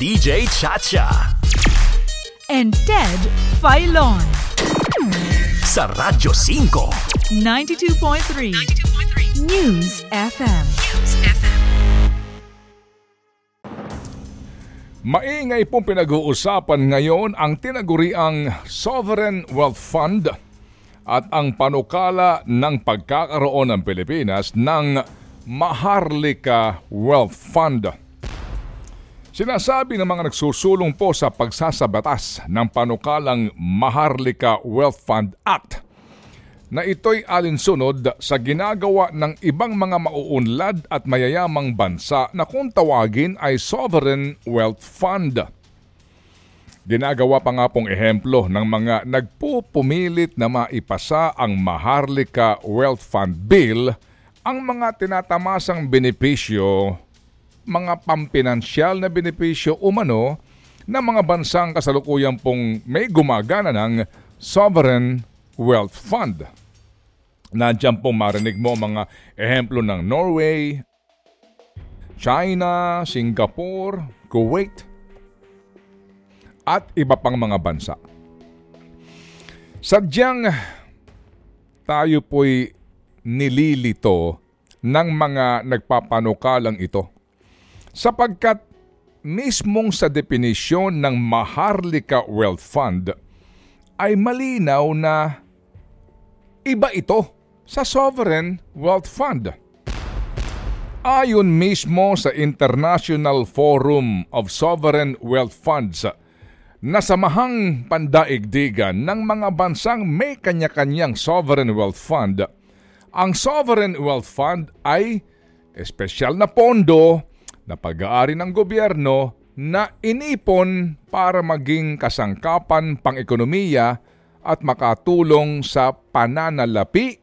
DJ Chacha. and Ted Filon. Sa Radyo 5. 92.3 News FM. Maingay pong pinag-uusapan ngayon ang tinaguriang Sovereign Wealth Fund at ang panukala ng pagkakaroon ng Pilipinas ng Maharlika Wealth Fund. Sinasabi ng mga nagsusulong po sa pagsasabatas ng panukalang Maharlika Wealth Fund Act na ito'y alinsunod sa ginagawa ng ibang mga mauunlad at mayayamang bansa na kung tawagin ay Sovereign Wealth Fund. Ginagawa pa nga pong ehemplo ng mga nagpupumilit na maipasa ang Maharlika Wealth Fund Bill ang mga tinatamasang benepisyo, mga pampinansyal na benepisyo umano ng mga bansang kasalukuyan pong may gumagana ng Sovereign Wealth Fund. Nandiyan pong marinig mo mga ehemplo ng Norway, China, Singapore, Kuwait, at iba pang mga bansa. Sadyang tayo po'y nililito ng mga nagpapanukalang ito sapagkat mismong sa definisyon ng Maharlika Wealth Fund ay malinaw na iba ito sa Sovereign Wealth Fund. Ayon mismo sa International Forum of Sovereign Wealth Funds na samahang pandaigdigan ng mga bansang may kanya-kanyang Sovereign Wealth Fund, ang Sovereign Wealth Fund ay espesyal na pondo na pag-aari ng gobyerno na inipon para maging kasangkapan pang-ekonomiya at makatulong sa pananalapi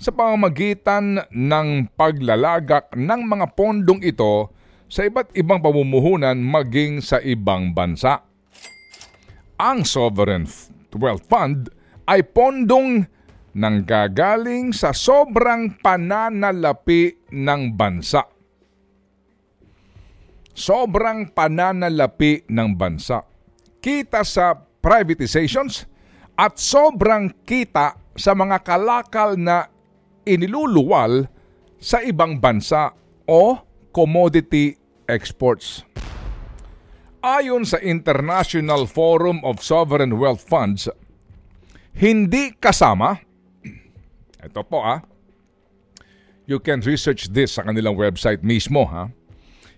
sa pamamagitan ng paglalagak ng mga pondong ito sa iba't ibang pamumuhunan maging sa ibang bansa. Ang Sovereign Wealth Fund ay pondong nanggagaling sa sobrang pananalapi ng bansa. Sobrang pananalapi ng bansa. Kita sa privatizations at sobrang kita sa mga kalakal na iniluluwal sa ibang bansa o commodity exports. Ayon sa International Forum of Sovereign Wealth Funds, hindi kasama, ito po ah, you can research this sa kanilang website mismo ha,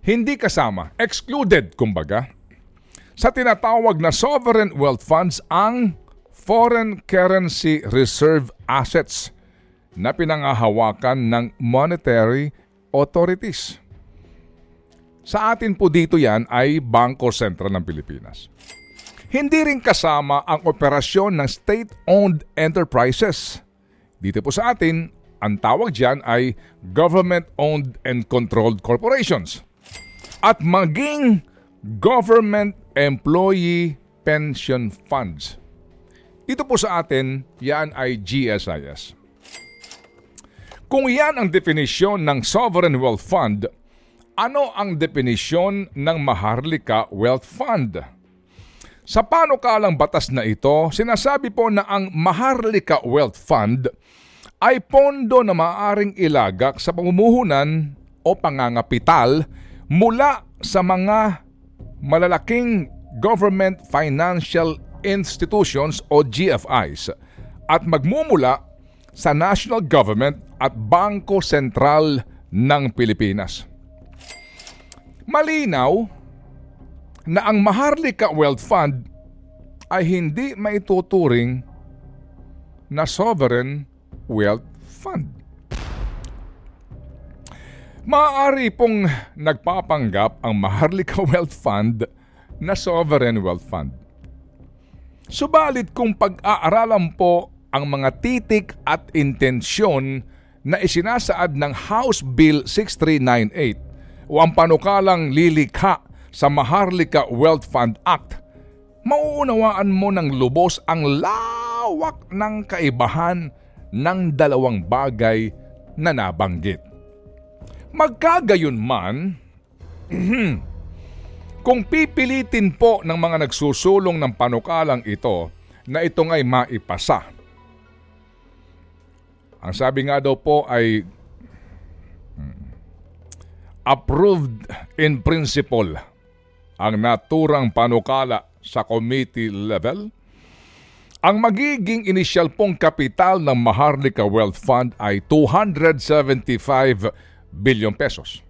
hindi kasama, excluded kumbaga, sa tinatawag na sovereign wealth funds ang foreign currency reserve assets na pinangahawakan ng monetary authorities. Sa atin po dito yan ay Bangko Sentral ng Pilipinas. Hindi rin kasama ang operasyon ng state-owned enterprises. Dito po sa atin, ang tawag dyan ay government-owned and controlled corporations. At maging government employee pension funds. Dito po sa atin, yan ay GSIS. Kung yan ang definisyon ng Sovereign Wealth Fund, ano ang definisyon ng Maharlika Wealth Fund? Sa panukalang batas na ito, sinasabi po na ang Maharlika Wealth Fund ay pondo na maaaring ilagak sa pamumuhunan o pangangapital mula sa mga malalaking government financial institutions o GFIs at magmumula sa national government at Bangko Sentral ng Pilipinas. Malinaw na ang Maharlika Wealth Fund ay hindi maituturing na sovereign wealth fund. Maaari pong nagpapanggap ang Maharlika Wealth Fund na sovereign wealth fund. Subalit kung pag-aaralan po ang mga titik at intensyon na isinasaad ng House Bill 6398 o ang panukalang lilikha sa Maharlika Wealth Fund Act, mauunawaan mo ng lubos ang lawak ng kaibahan ng dalawang bagay na nabanggit. Magkagayon man, Kung pipilitin po ng mga nagsusulong ng panukalang ito na ito nga'y maipasa, ang sabi nga daw po ay hmm, approved in principle ang naturang panukala sa committee level. Ang magiging inisyal pong kapital ng Maharlika Wealth Fund ay 275 billion pesos.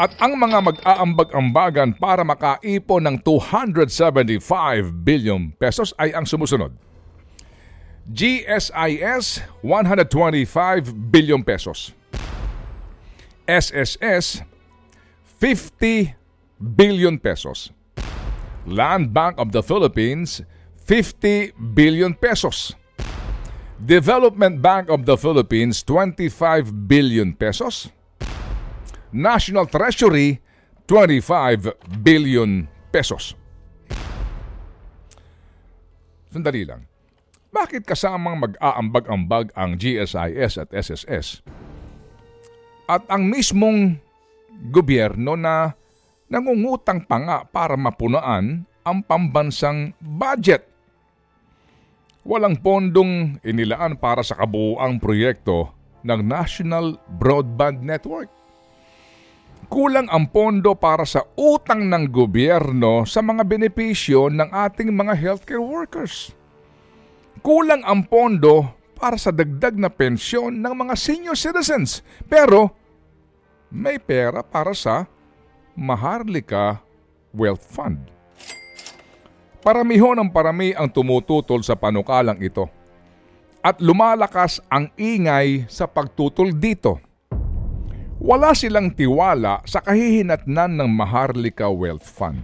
At ang mga mag-aambag-ambagan para makaipon ng 275 billion pesos ay ang sumusunod. GSIS 125 billion pesos. SSS 50 billion pesos. Land Bank of the Philippines 50 billion pesos. Development Bank of the Philippines 25 billion pesos. National Treasury 25 billion pesos. Sandali lang. Bakit kasamang mag-aambag-ambag ang GSIS at SSS? At ang mismong gobyerno na nangungutang pa nga para mapunaan ang pambansang budget. Walang pondong inilaan para sa kabuuang proyekto ng National Broadband Network. Kulang ang pondo para sa utang ng gobyerno sa mga benepisyo ng ating mga healthcare workers. Kulang ang pondo para sa dagdag na pensyon ng mga senior citizens. Pero may pera para sa Maharlika Wealth Fund. Paramiho ng parami ang tumututol sa panukalang ito. At lumalakas ang ingay sa pagtutol dito. Wala silang tiwala sa kahihinatnan ng Maharlika Wealth Fund.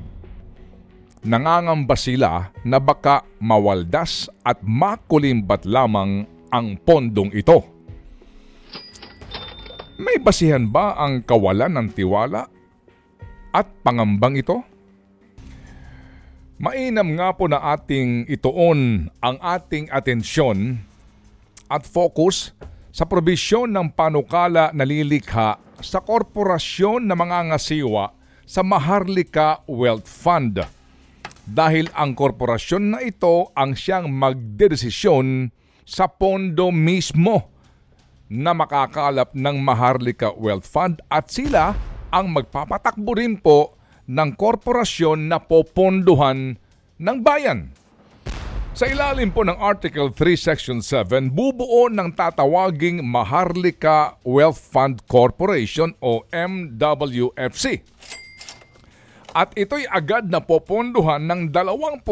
Nangangamba sila na baka mawaldas at makulimbat lamang ang pondong ito. May basihan ba ang kawalan ng tiwala at pangambang ito? Mainam nga po na ating ituon ang ating atensyon at focus sa probisyon ng panukala na lilikha sa korporasyon na mga ngasiwa sa Maharlika Wealth Fund. Dahil ang korporasyon na ito ang siyang magdedesisyon sa pondo mismo na makakalap ng Maharlika Wealth Fund at sila ang magpapatakbo rin po ng korporasyon na popondohan ng bayan. Sa ilalim po ng Article 3 Section 7, bubuo ng tatawaging Maharlika Wealth Fund Corporation o MWFC. At ito'y agad na popondohan ng 2%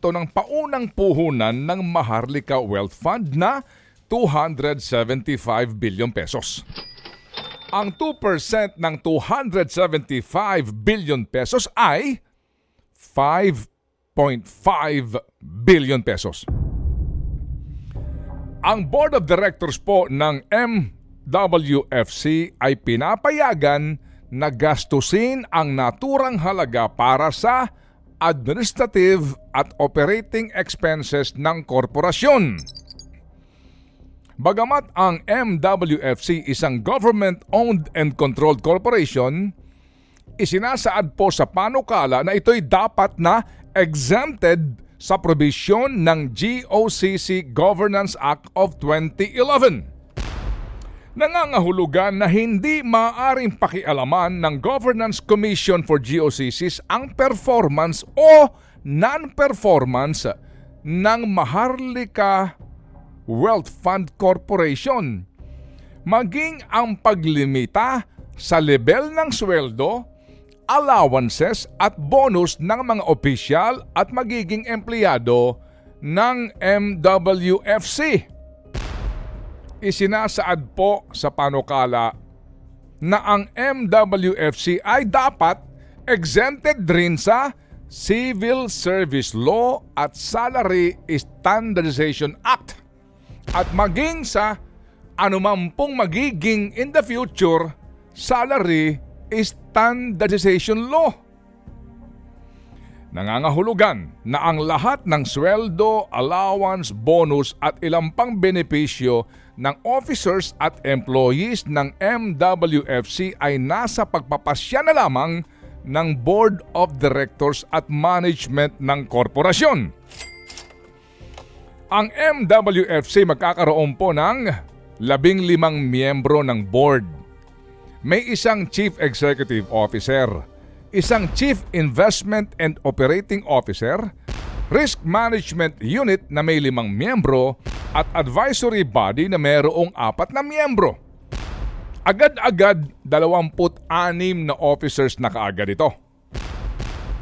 ng paunang puhunan ng Maharlika Wealth Fund na 275 billion pesos. Ang 2% ng 275 billion pesos ay 5 1.5 billion pesos. Ang Board of Directors po ng MWFC ay pinapayagan na gastusin ang naturang halaga para sa administrative at operating expenses ng korporasyon. Bagamat ang MWFC isang government-owned and controlled corporation, isinasaad po sa panukala na ito'y dapat na exempted sa probisyon ng GOCC Governance Act of 2011. Nangangahulugan na hindi maaring pakialaman ng Governance Commission for GOCCs ang performance o non-performance ng Maharlika Wealth Fund Corporation. Maging ang paglimita sa level ng sweldo allowances at bonus ng mga opisyal at magiging empleyado ng MWFC. Isinasaad po sa panukala na ang MWFC ay dapat exempted rin sa Civil Service Law at Salary Standardization Act at maging sa anumampong magiging in the future salary standardization law. Nangangahulugan na ang lahat ng sweldo, allowance, bonus at ilang pang benepisyo ng officers at employees ng MWFC ay nasa pagpapasya na lamang ng Board of Directors at Management ng korporasyon. Ang MWFC magkakaroon po ng labing limang miyembro ng board. May isang Chief Executive Officer, isang Chief Investment and Operating Officer, Risk Management Unit na may limang miyembro at Advisory Body na mayroong apat na miyembro. Agad-agad 26 na officers na kaagad ito.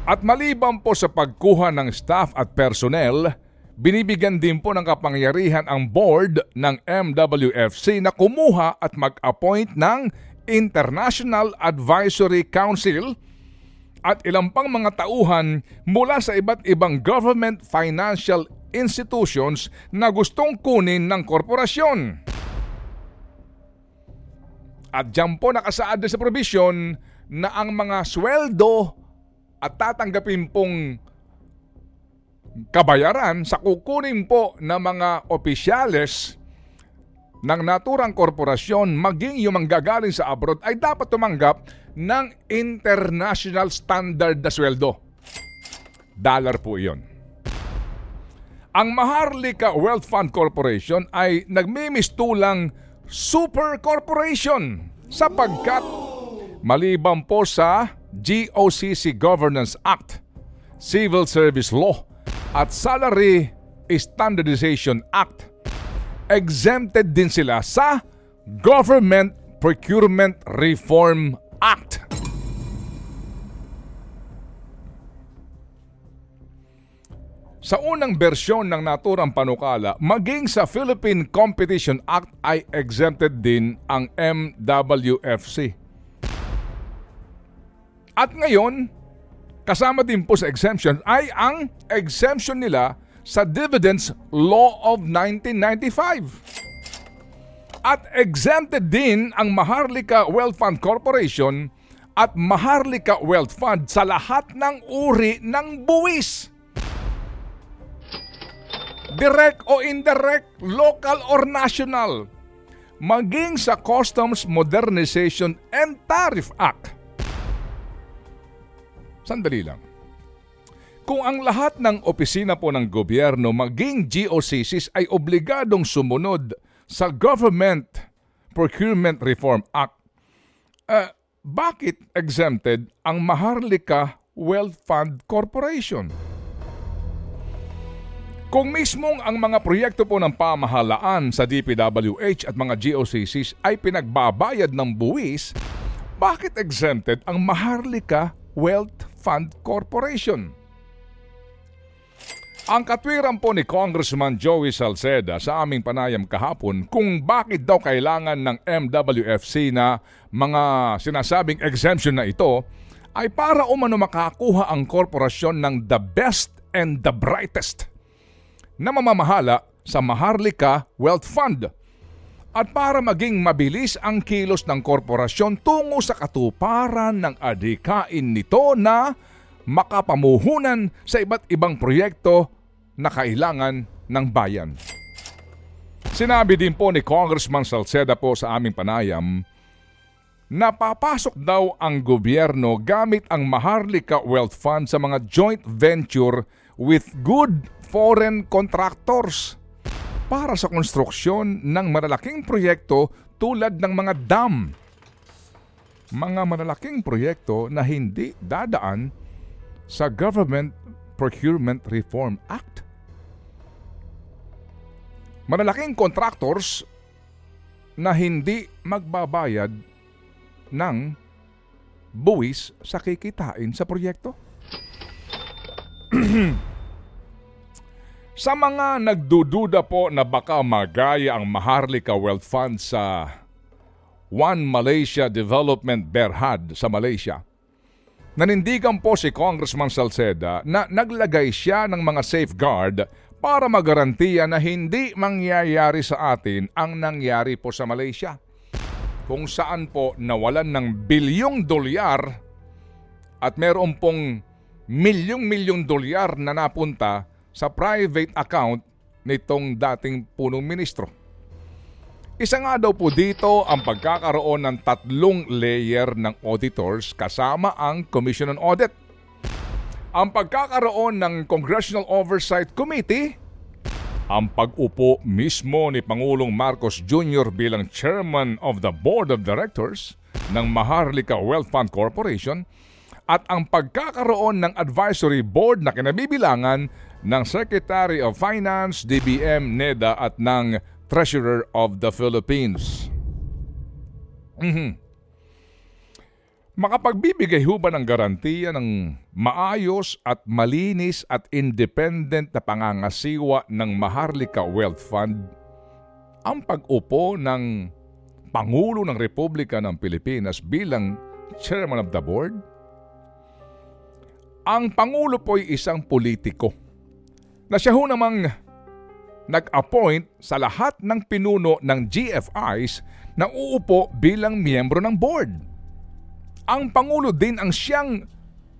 At maliban po sa pagkuha ng staff at personnel, binibigyan din po ng kapangyarihan ang board ng MWFC na kumuha at mag-appoint ng International Advisory Council at ilang pang mga tauhan mula sa iba't ibang government financial institutions na gustong kunin ng korporasyon. At dyan po nakasaad sa provision na ang mga sweldo at tatanggapin pong kabayaran sa kukunin po ng mga opisyales ng naturang korporasyon maging yung manggagaling sa abroad ay dapat tumanggap ng international standard na sweldo. Dollar po iyon. Ang Maharlika Wealth Fund Corporation ay nagmimistulang super corporation sapagkat maliban po sa GOCC Governance Act, Civil Service Law at Salary Standardization Act, exempted din sila sa Government Procurement Reform Act. Sa unang bersyon ng naturang panukala, maging sa Philippine Competition Act ay exempted din ang MWFC. At ngayon, kasama din po sa exemption ay ang exemption nila sa Dividends Law of 1995. At exempted din ang Maharlika Wealth Fund Corporation at Maharlika Wealth Fund sa lahat ng uri ng buwis direct o indirect, local or national, maging sa Customs Modernization and Tariff Act. Sandali lang. Kung ang lahat ng opisina po ng gobyerno maging GOCCs ay obligadong sumunod sa Government Procurement Reform Act, uh, bakit exempted ang Maharlika Wealth Fund Corporation? Kung mismong ang mga proyekto po ng pamahalaan sa DPWH at mga GOCCs ay pinagbabayad ng buwis, bakit exempted ang Maharlika Wealth Fund Corporation? Ang katwiran po ni Congressman Joey Salceda sa aming panayam kahapon kung bakit daw kailangan ng MWFC na mga sinasabing exemption na ito ay para umano makakuha ang korporasyon ng the best and the brightest na mamamahala sa Maharlika Wealth Fund at para maging mabilis ang kilos ng korporasyon tungo sa katuparan ng adikain nito na makapamuhunan sa iba't ibang proyekto na kailangan ng bayan. Sinabi din po ni Congressman Salceda po sa aming panayam na papasok daw ang gobyerno gamit ang Maharlika Wealth Fund sa mga joint venture with good foreign contractors para sa konstruksyon ng malalaking proyekto tulad ng mga dam. Mga malalaking proyekto na hindi dadaan sa Government Procurement Reform Act. Malalaking contractors na hindi magbabayad ng buwis sa kikitain sa proyekto. Sa mga nagdududa po na baka magaya ang Maharlika Wealth Fund sa One Malaysia Development Berhad sa Malaysia, nanindigan po si Congressman Salceda na naglagay siya ng mga safeguard para magarantiya na hindi mangyayari sa atin ang nangyari po sa Malaysia. Kung saan po nawalan ng bilyong dolyar at meron pong milyong-milyong dolyar na napunta sa private account nitong dating punong ministro. Isa nga daw po dito ang pagkakaroon ng tatlong layer ng auditors kasama ang Commission on Audit. Ang pagkakaroon ng Congressional Oversight Committee, ang pag-upo mismo ni Pangulong Marcos Jr. bilang Chairman of the Board of Directors ng Maharlika Wealth Fund Corporation, at ang pagkakaroon ng advisory board na kinabibilangan ng Secretary of Finance, DBM, NEDA at ng Treasurer of the Philippines. Mhm. Makapagbibigay ho ba ng garantiya ng maayos at malinis at independent na pangangasiwa ng Maharlika Wealth Fund ang pag-upo ng Pangulo ng Republika ng Pilipinas bilang Chairman of the Board? Ang Pangulo po ay isang politiko na siya ho namang nag-appoint sa lahat ng pinuno ng GFIs na uupo bilang miyembro ng board. Ang Pangulo din ang siyang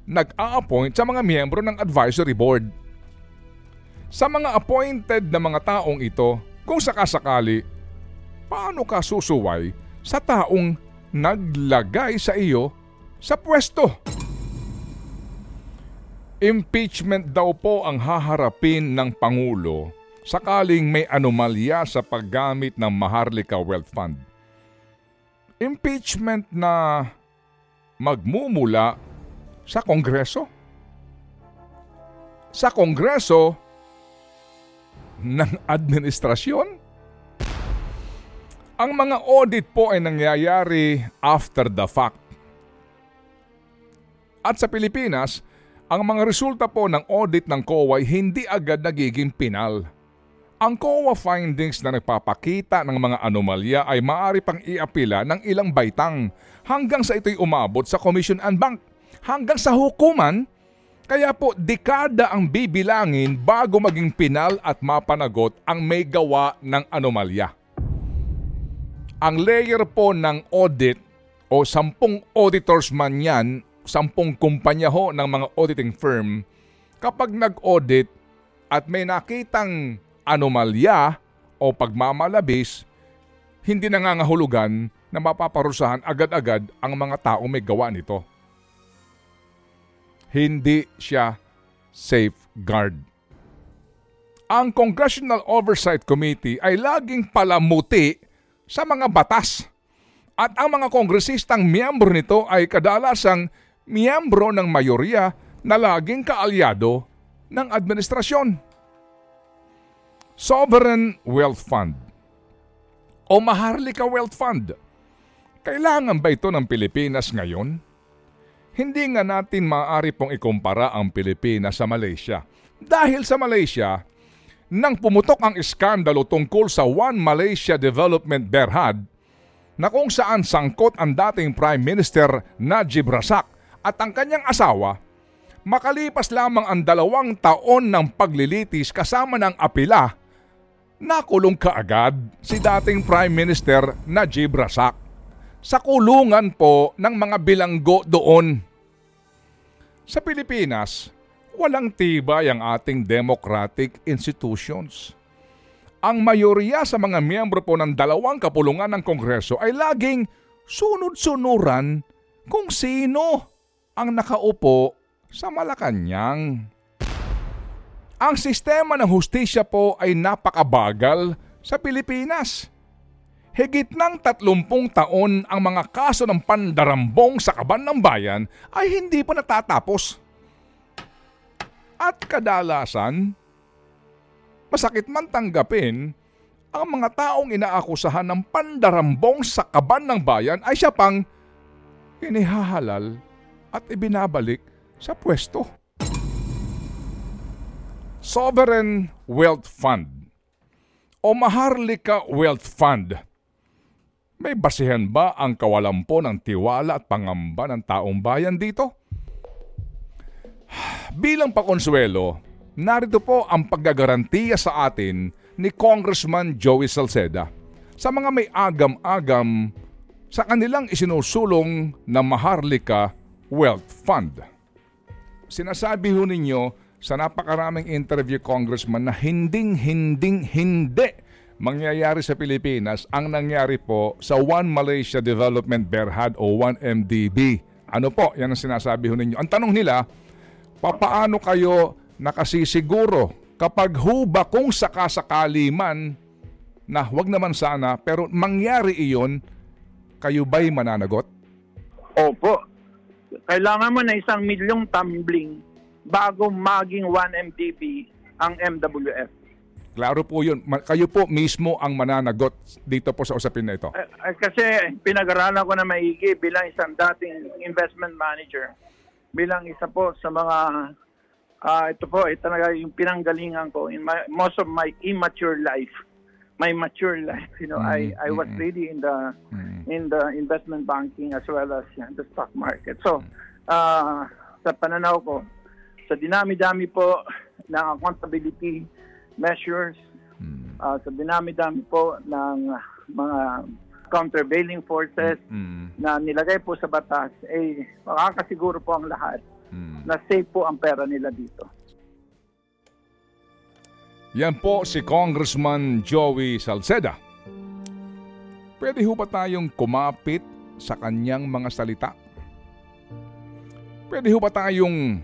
nag-a-appoint sa mga miyembro ng advisory board. Sa mga appointed na mga taong ito, kung sakasakali, paano ka susuway sa taong naglagay sa iyo sa pwesto? Impeachment daw po ang haharapin ng Pangulo sakaling may anomalya sa paggamit ng Maharlika Wealth Fund. Impeachment na magmumula sa Kongreso. Sa Kongreso ng administrasyon. Ang mga audit po ay nangyayari after the fact. At sa Pilipinas, ang mga resulta po ng audit ng COA hindi agad nagiging pinal. Ang COA findings na nagpapakita ng mga anomalya ay maaari pang iapila ng ilang baitang hanggang sa ito'y umabot sa Commission and Bank, hanggang sa hukuman. Kaya po dekada ang bibilangin bago maging pinal at mapanagot ang may gawa ng anomalya. Ang layer po ng audit o sampung auditors man yan, sampung kumpanya ho ng mga auditing firm, kapag nag-audit at may nakitang anomalya o pagmamalabis, hindi nangangahulugan na mapaparusahan agad-agad ang mga tao may gawa nito. Hindi siya safeguard. Ang Congressional Oversight Committee ay laging palamuti sa mga batas at ang mga kongresistang miyembro nito ay kadalasang miyembro ng mayorya na laging kaalyado ng administrasyon. Sovereign Wealth Fund o Maharlika Wealth Fund. Kailangan ba ito ng Pilipinas ngayon? Hindi nga natin maaari pong ikumpara ang Pilipinas sa Malaysia. Dahil sa Malaysia, nang pumutok ang iskandalo tungkol sa One Malaysia Development Berhad, na kung saan sangkot ang dating Prime Minister Najib Razak at ang kanyang asawa, makalipas lamang ang dalawang taon ng paglilitis kasama ng apila, nakulong kaagad si dating Prime Minister Najib Razak sa kulungan po ng mga bilanggo doon. Sa Pilipinas, walang tibay ang ating democratic institutions. Ang mayoriya sa mga miyembro po ng dalawang kapulungan ng Kongreso ay laging sunod-sunuran kung sino ang nakaupo sa Malacanang. Ang sistema ng hustisya po ay napakabagal sa Pilipinas. Higit ng 30 taon ang mga kaso ng pandarambong sa kaban ng bayan ay hindi pa natatapos. At kadalasan, masakit man tanggapin, ang mga taong inaakusahan ng pandarambong sa kaban ng bayan ay siya pang inihahalal at ibinabalik sa pwesto. Sovereign Wealth Fund o Maharlika Wealth Fund. May basihan ba ang kawalampo ng tiwala at pangamba ng taong bayan dito? Bilang pakonsuelo, narito po ang paggagarantiya sa atin ni Congressman Joey Salceda sa mga may agam-agam sa kanilang isinusulong na Maharlika Wealth Fund. Sinasabi ho ninyo sa napakaraming interview congressman na hinding hinding hindi mangyayari sa Pilipinas ang nangyari po sa One Malaysia Development Berhad o 1MDB. Ano po? Yan ang sinasabi ho ninyo. Ang tanong nila, papaano kayo nakasisiguro kapag huba kung sakasakali man na wag naman sana pero mangyari iyon, kayo ba'y mananagot? Opo. Kailangan mo na isang milyong tumbling bago maging 1 MDB ang MWF. Klaro po yun. Kayo po mismo ang mananagot dito po sa usapin na ito. Eh, eh, kasi pinag-aralan ko na maigi bilang isang dating investment manager. Bilang isa po sa mga, ah, ito po, ito talaga yung pinanggalingan ko in my, most of my immature life. My mature life, you know, I I was really in the in the investment banking as well as yan, the stock market. So, ah, sa pananaw ko, sa dinami-dami po ng accountability measures, ah, sa dinami-dami po ng mga countervailing forces Mm, na nilagay po sa batas, eh, makakasiguro po ang lahat mm. na safe po ang pera nila dito. Yan po si Congressman Joey Salceda. Pwede ho ba tayong kumapit sa kanyang mga salita? Pwede ho ba tayong